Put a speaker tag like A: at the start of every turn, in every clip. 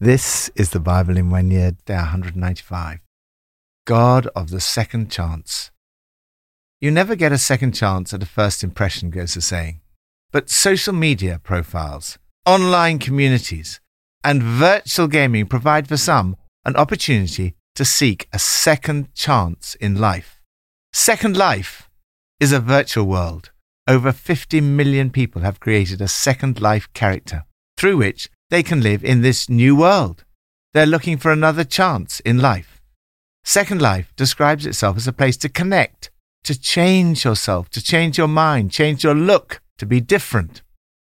A: This is the Bible in one year, day 195. God of the second chance. You never get a second chance at a first impression, goes the saying. But social media profiles, online communities, and virtual gaming provide for some an opportunity to seek a second chance in life. Second Life is a virtual world. Over 50 million people have created a Second Life character through which they can live in this new world. They're looking for another chance in life. Second Life describes itself as a place to connect, to change yourself, to change your mind, change your look, to be different.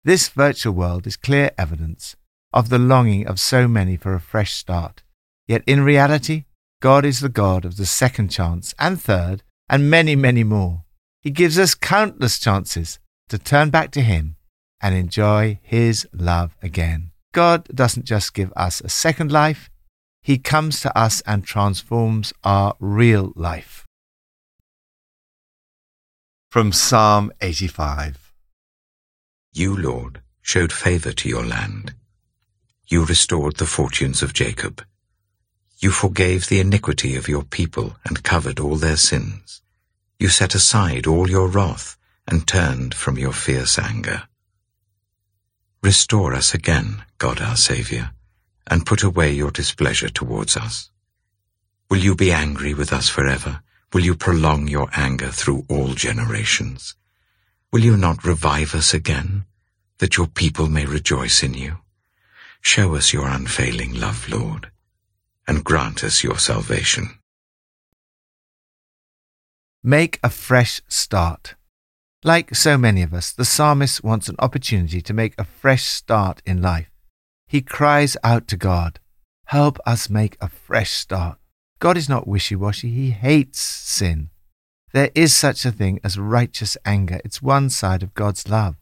A: This virtual world is clear evidence of the longing of so many for a fresh start. Yet in reality, God is the God of the second chance and third and many, many more. He gives us countless chances to turn back to Him and enjoy His love again. God doesn't just give us a second life, He comes to us and transforms our real life. From Psalm 85
B: You, Lord, showed favor to your land. You restored the fortunes of Jacob. You forgave the iniquity of your people and covered all their sins. You set aside all your wrath and turned from your fierce anger. Restore us again, God our Saviour, and put away your displeasure towards us. Will you be angry with us forever? Will you prolong your anger through all generations? Will you not revive us again, that your people may rejoice in you? Show us your unfailing love, Lord, and grant us your salvation.
A: Make a fresh start. Like so many of us, the psalmist wants an opportunity to make a fresh start in life. He cries out to God, Help us make a fresh start. God is not wishy washy, He hates sin. There is such a thing as righteous anger, it's one side of God's love.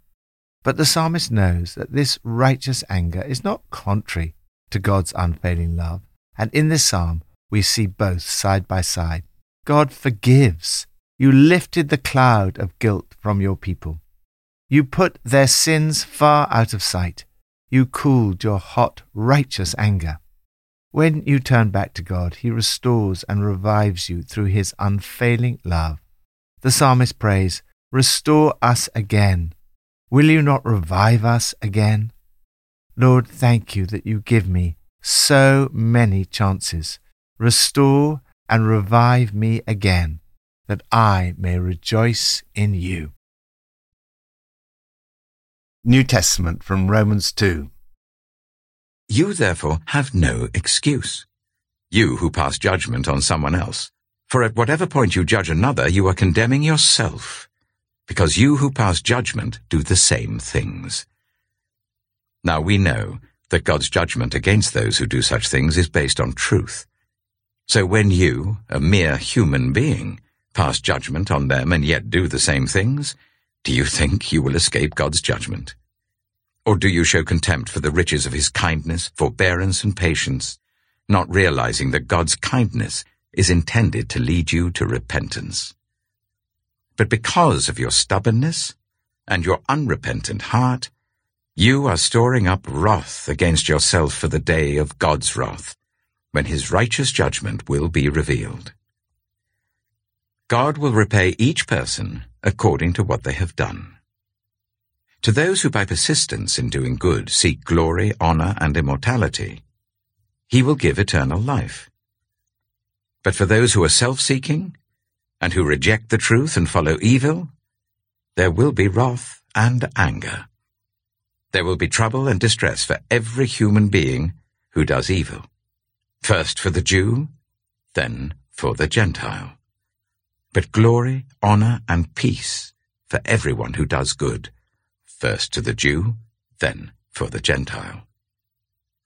A: But the psalmist knows that this righteous anger is not contrary to God's unfailing love, and in this psalm we see both side by side. God forgives you lifted the cloud of guilt from your people. You put their sins far out of sight. You cooled your hot, righteous anger. When you turn back to God, He restores and revives you through His unfailing love. The psalmist prays, Restore us again. Will you not revive us again? Lord, thank you that you give me so many chances. Restore and revive me again that I may rejoice in you. New Testament from Romans 2.
B: You therefore have no excuse. You who pass judgment on someone else. For at whatever point you judge another, you are condemning yourself, because you who pass judgment do the same things. Now we know that God's judgment against those who do such things is based on truth. So when you, a mere human being, pass judgment on them and yet do the same things, do you think you will escape God's judgment? Or do you show contempt for the riches of his kindness, forbearance, and patience, not realizing that God's kindness is intended to lead you to repentance? But because of your stubbornness and your unrepentant heart, you are storing up wrath against yourself for the day of God's wrath, when his righteous judgment will be revealed. God will repay each person according to what they have done. To those who by persistence in doing good seek glory, honor, and immortality, he will give eternal life. But for those who are self-seeking, and who reject the truth and follow evil, there will be wrath and anger. There will be trouble and distress for every human being who does evil. First for the Jew, then for the Gentile but glory, honor, and peace for everyone who does good, first to the Jew, then for the Gentile.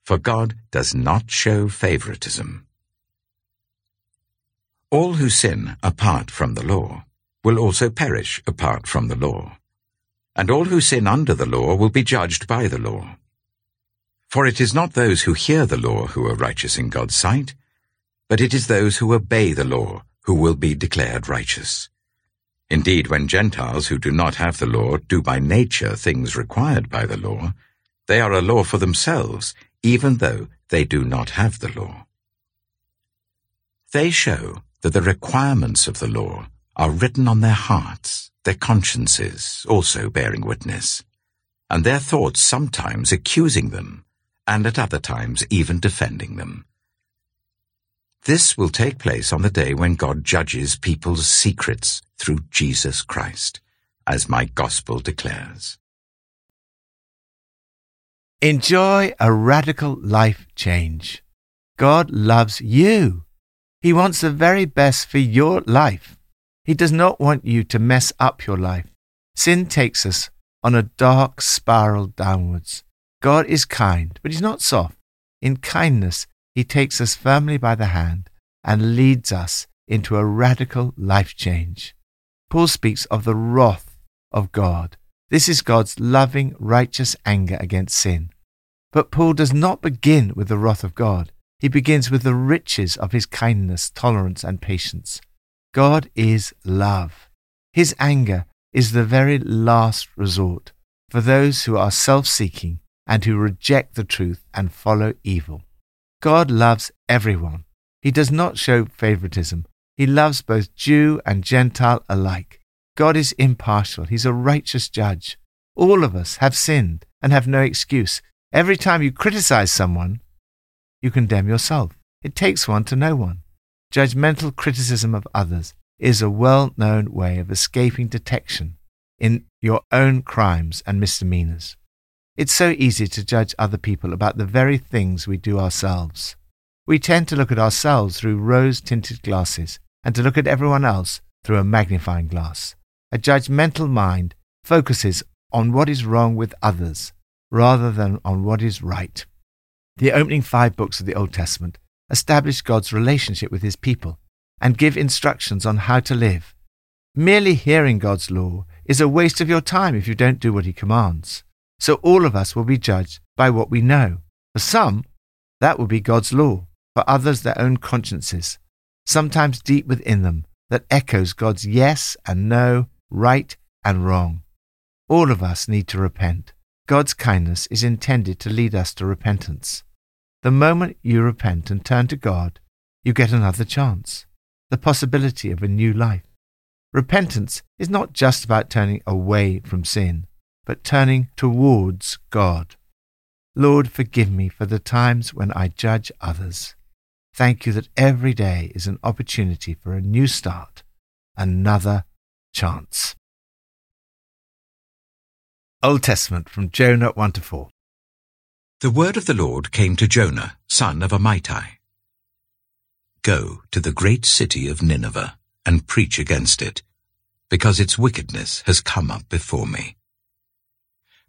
B: For God does not show favoritism. All who sin apart from the law will also perish apart from the law, and all who sin under the law will be judged by the law. For it is not those who hear the law who are righteous in God's sight, but it is those who obey the law who will be declared righteous. Indeed, when Gentiles who do not have the law do by nature things required by the law, they are a law for themselves, even though they do not have the law. They show that the requirements of the law are written on their hearts, their consciences also bearing witness, and their thoughts sometimes accusing them, and at other times even defending them. This will take place on the day when God judges people's secrets through Jesus Christ, as my gospel declares.
A: Enjoy a radical life change. God loves you. He wants the very best for your life. He does not want you to mess up your life. Sin takes us on a dark spiral downwards. God is kind, but He's not soft. In kindness, He takes us firmly by the hand and leads us into a radical life change. Paul speaks of the wrath of God. This is God's loving, righteous anger against sin. But Paul does not begin with the wrath of God. He begins with the riches of his kindness, tolerance, and patience. God is love. His anger is the very last resort for those who are self seeking and who reject the truth and follow evil. God loves everyone. He does not show favoritism. He loves both Jew and Gentile alike. God is impartial. He's a righteous judge. All of us have sinned and have no excuse. Every time you criticize someone, you condemn yourself. It takes one to know one. Judgmental criticism of others is a well known way of escaping detection in your own crimes and misdemeanors. It's so easy to judge other people about the very things we do ourselves. We tend to look at ourselves through rose tinted glasses and to look at everyone else through a magnifying glass. A judgmental mind focuses on what is wrong with others rather than on what is right. The opening five books of the Old Testament establish God's relationship with his people and give instructions on how to live. Merely hearing God's law is a waste of your time if you don't do what he commands. So all of us will be judged by what we know. For some, that will be God's law. For others, their own consciences, sometimes deep within them, that echoes God's yes and no, right and wrong. All of us need to repent. God's kindness is intended to lead us to repentance. The moment you repent and turn to God, you get another chance, the possibility of a new life. Repentance is not just about turning away from sin, but turning towards God. Lord, forgive me for the times when I judge others. Thank you that every day is an opportunity for a new start, another chance. Old Testament from Jonah 1 to 4.
B: The word of the Lord came to Jonah, son of Amittai. Go to the great city of Nineveh and preach against it, because its wickedness has come up before me.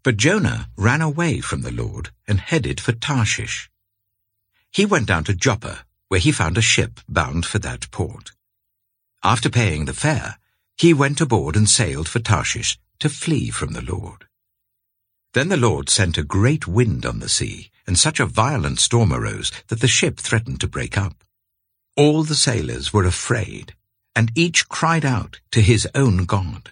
B: But Jonah ran away from the Lord and headed for Tarshish. He went down to Joppa, where he found a ship bound for that port. After paying the fare, he went aboard and sailed for Tarshish to flee from the Lord. Then the Lord sent a great wind on the sea, and such a violent storm arose that the ship threatened to break up. All the sailors were afraid, and each cried out to his own God.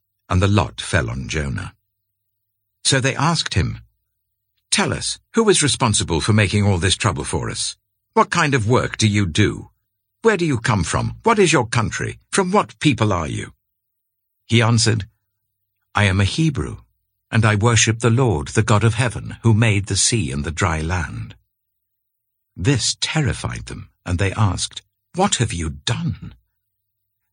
B: and the lot fell on Jonah. So they asked him, Tell us, who is responsible for making all this trouble for us? What kind of work do you do? Where do you come from? What is your country? From what people are you? He answered, I am a Hebrew, and I worship the Lord, the God of heaven, who made the sea and the dry land. This terrified them, and they asked, What have you done?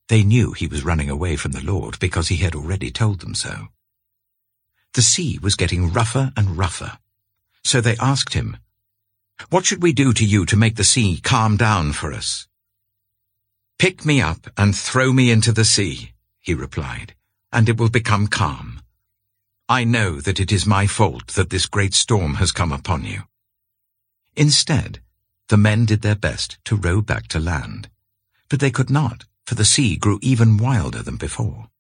B: They knew he was running away from the Lord because he had already told them so. The sea was getting rougher and rougher, so they asked him, What should we do to you to make the sea calm down for us? Pick me up and throw me into the sea, he replied and it will become calm. I know that it is my fault that this great storm has come upon you. Instead, the men did their best to row back to land. But they could not, for the sea grew even wilder than before.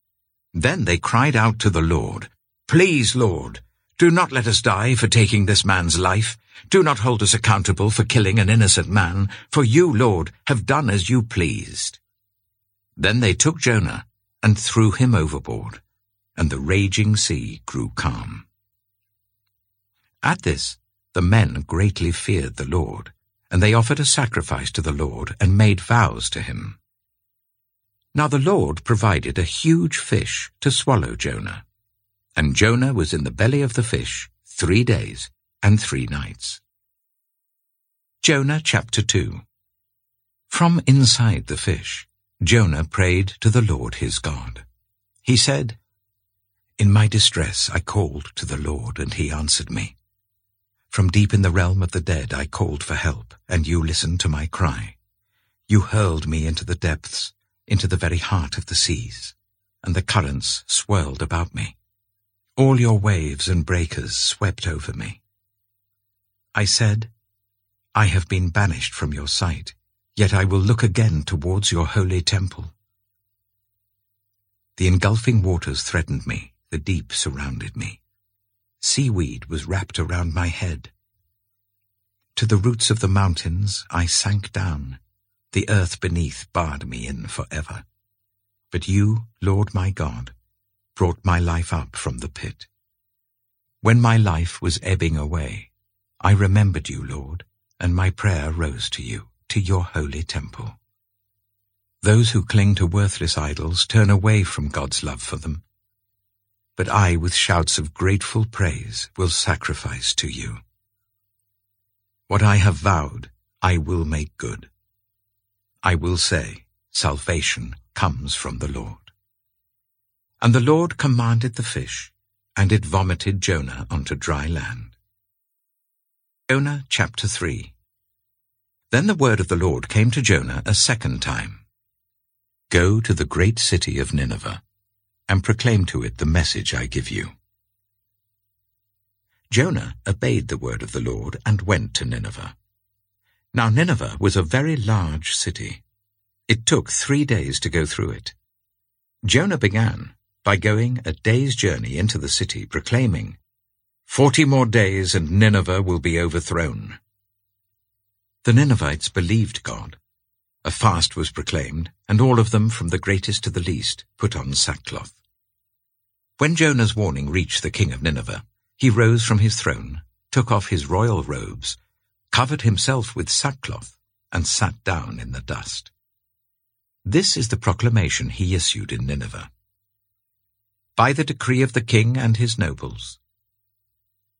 B: Then they cried out to the Lord, Please, Lord, do not let us die for taking this man's life. Do not hold us accountable for killing an innocent man, for you, Lord, have done as you pleased. Then they took Jonah and threw him overboard, and the raging sea grew calm. At this, the men greatly feared the Lord, and they offered a sacrifice to the Lord and made vows to him. Now the Lord provided a huge fish to swallow Jonah, and Jonah was in the belly of the fish three days and three nights. Jonah chapter 2 From inside the fish, Jonah prayed to the Lord his God. He said, In my distress I called to the Lord, and he answered me. From deep in the realm of the dead I called for help, and you listened to my cry. You hurled me into the depths, into the very heart of the seas, and the currents swirled about me. All your waves and breakers swept over me. I said, I have been banished from your sight, yet I will look again towards your holy temple. The engulfing waters threatened me, the deep surrounded me. Seaweed was wrapped around my head. To the roots of the mountains I sank down. The earth beneath barred me in forever. But you, Lord my God, brought my life up from the pit. When my life was ebbing away, I remembered you, Lord, and my prayer rose to you, to your holy temple. Those who cling to worthless idols turn away from God's love for them but I, with shouts of grateful praise, will sacrifice to you. What I have vowed, I will make good. I will say, Salvation comes from the Lord. And the Lord commanded the fish, and it vomited Jonah onto dry land. Jonah chapter 3 Then the word of the Lord came to Jonah a second time. Go to the great city of Nineveh and proclaim to it the message I give you. Jonah obeyed the word of the Lord and went to Nineveh. Now Nineveh was a very large city. It took three days to go through it. Jonah began by going a day's journey into the city, proclaiming, Forty more days and Nineveh will be overthrown. The Ninevites believed God. A fast was proclaimed, and all of them, from the greatest to the least, put on sackcloth. When Jonah's warning reached the king of Nineveh, he rose from his throne, took off his royal robes, covered himself with sackcloth, and sat down in the dust. This is the proclamation he issued in Nineveh. By the decree of the king and his nobles,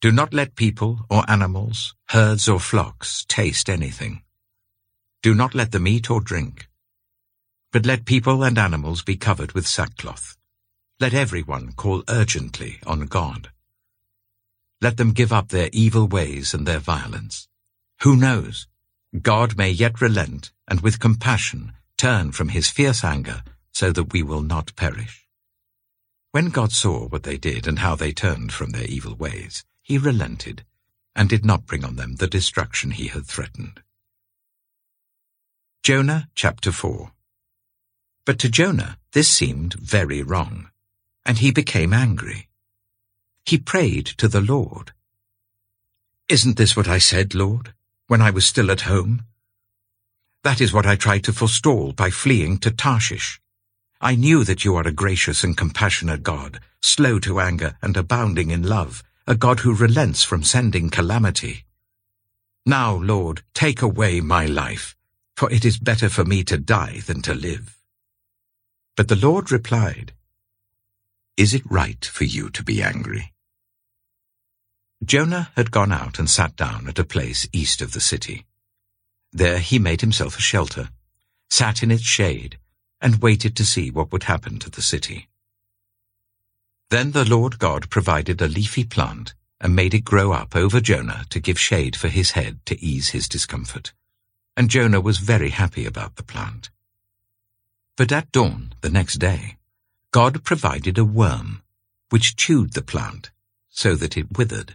B: do not let people or animals, herds or flocks taste anything. Do not let them eat or drink. But let people and animals be covered with sackcloth. Let everyone call urgently on God. Let them give up their evil ways and their violence. Who knows? God may yet relent and with compassion turn from his fierce anger so that we will not perish. When God saw what they did and how they turned from their evil ways, he relented and did not bring on them the destruction he had threatened. Jonah chapter 4 But to Jonah this seemed very wrong and he became angry. He prayed to the Lord. Isn't this what I said, Lord, when I was still at home? That is what I tried to forestall by fleeing to Tarshish. I knew that you are a gracious and compassionate God, slow to anger and abounding in love, a God who relents from sending calamity. Now, Lord, take away my life, for it is better for me to die than to live. But the Lord replied, is it right for you to be angry? Jonah had gone out and sat down at a place east of the city. There he made himself a shelter, sat in its shade, and waited to see what would happen to the city. Then the Lord God provided a leafy plant and made it grow up over Jonah to give shade for his head to ease his discomfort. And Jonah was very happy about the plant. But at dawn the next day, God provided a worm, which chewed the plant, so that it withered.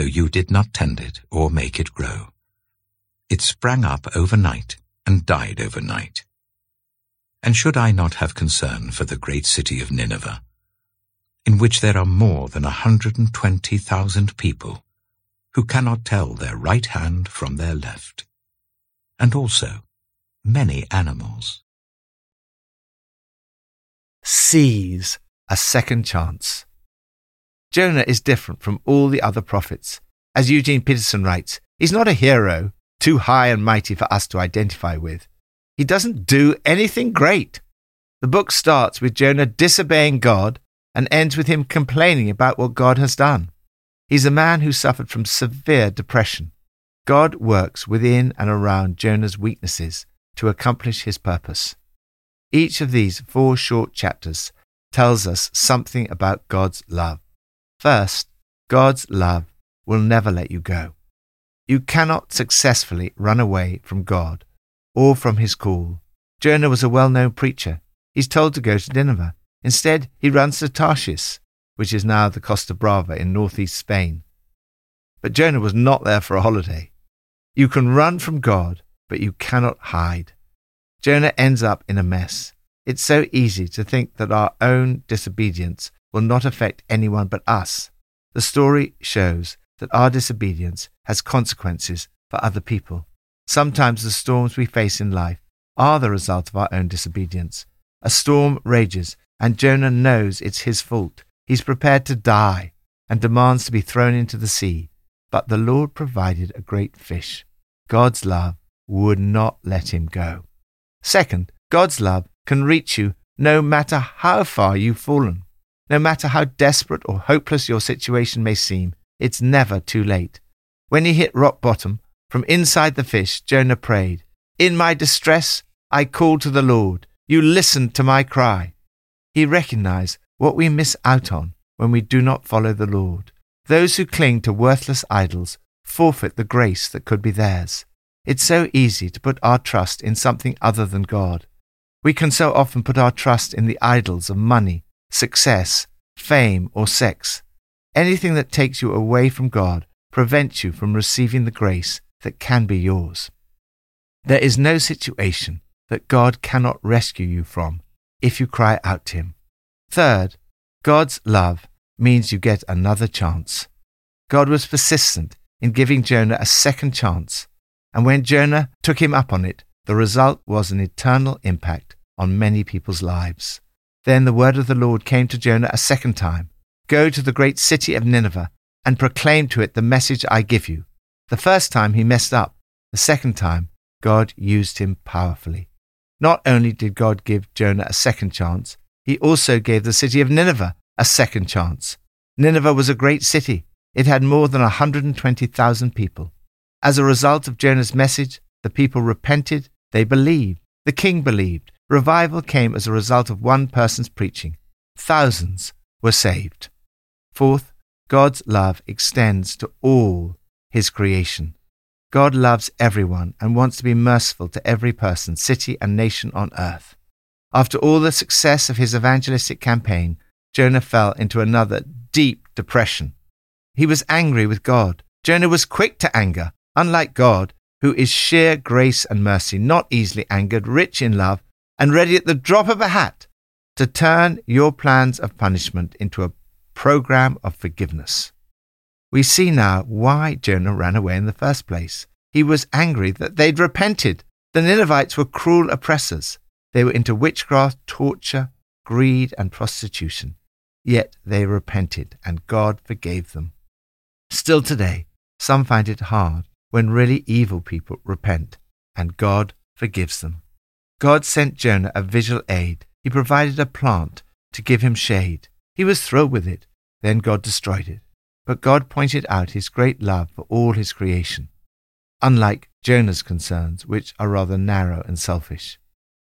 B: though you did not tend it or make it grow. It sprang up overnight and died overnight. And should I not have concern for the great city of Nineveh, in which there are more than a hundred and twenty thousand people who cannot tell their right hand from their left, and also many animals.
A: Seize a second chance. Jonah is different from all the other prophets. As Eugene Peterson writes, he's not a hero, too high and mighty for us to identify with. He doesn't do anything great. The book starts with Jonah disobeying God and ends with him complaining about what God has done. He's a man who suffered from severe depression. God works within and around Jonah's weaknesses to accomplish his purpose. Each of these four short chapters tells us something about God's love. First, God's love will never let you go. You cannot successfully run away from God or from his call. Jonah was a well known preacher. He's told to go to Nineveh. Instead, he runs to Tarshish, which is now the Costa Brava in northeast Spain. But Jonah was not there for a holiday. You can run from God, but you cannot hide. Jonah ends up in a mess. It's so easy to think that our own disobedience will not affect anyone but us. The story shows that our disobedience has consequences for other people. Sometimes the storms we face in life are the result of our own disobedience. A storm rages and Jonah knows it's his fault. He's prepared to die and demands to be thrown into the sea. But the Lord provided a great fish. God's love would not let him go. Second, God's love can reach you no matter how far you've fallen. No matter how desperate or hopeless your situation may seem, it's never too late. When he hit rock bottom, from inside the fish, Jonah prayed, In my distress, I called to the Lord. You listened to my cry. He recognized what we miss out on when we do not follow the Lord. Those who cling to worthless idols forfeit the grace that could be theirs. It's so easy to put our trust in something other than God. We can so often put our trust in the idols of money, success, fame, or sex. Anything that takes you away from God prevents you from receiving the grace that can be yours. There is no situation that God cannot rescue you from if you cry out to Him. Third, God's love means you get another chance. God was persistent in giving Jonah a second chance, and when Jonah took him up on it, the result was an eternal impact on many people's lives. Then the word of the Lord came to Jonah a second time Go to the great city of Nineveh and proclaim to it the message I give you. The first time he messed up, the second time God used him powerfully. Not only did God give Jonah a second chance, he also gave the city of Nineveh a second chance. Nineveh was a great city. It had more than 120,000 people. As a result of Jonah's message, the people repented, they believed, the king believed. Revival came as a result of one person's preaching. Thousands were saved. Fourth, God's love extends to all his creation. God loves everyone and wants to be merciful to every person, city, and nation on earth. After all the success of his evangelistic campaign, Jonah fell into another deep depression. He was angry with God. Jonah was quick to anger, unlike God, who is sheer grace and mercy, not easily angered, rich in love, and ready at the drop of a hat to turn your plans of punishment into a program of forgiveness. We see now why Jonah ran away in the first place. He was angry that they'd repented. The Ninevites were cruel oppressors. They were into witchcraft, torture, greed, and prostitution. Yet they repented, and God forgave them. Still today, some find it hard when really evil people repent, and God forgives them. God sent Jonah a visual aid. He provided a plant to give him shade. He was thrilled with it. Then God destroyed it. but God pointed out his great love for all his creation, unlike Jonah's concerns, which are rather narrow and selfish.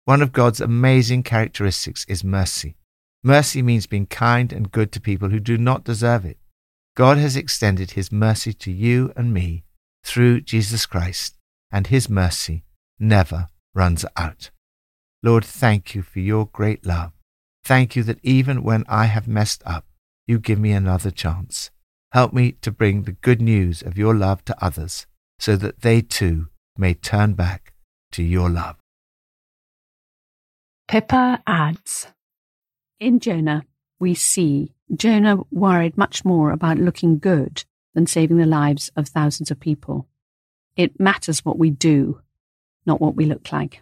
A: One of God's amazing characteristics is mercy. Mercy means being kind and good to people who do not deserve it. God has extended his mercy to you and me through Jesus Christ, and his mercy never runs out. Lord, thank you for your great love. Thank you that even when I have messed up, you give me another chance. Help me to bring the good news of your love to others so that they too may turn back to your love.
C: Pippa adds In Jonah, we see Jonah worried much more about looking good than saving the lives of thousands of people. It matters what we do, not what we look like.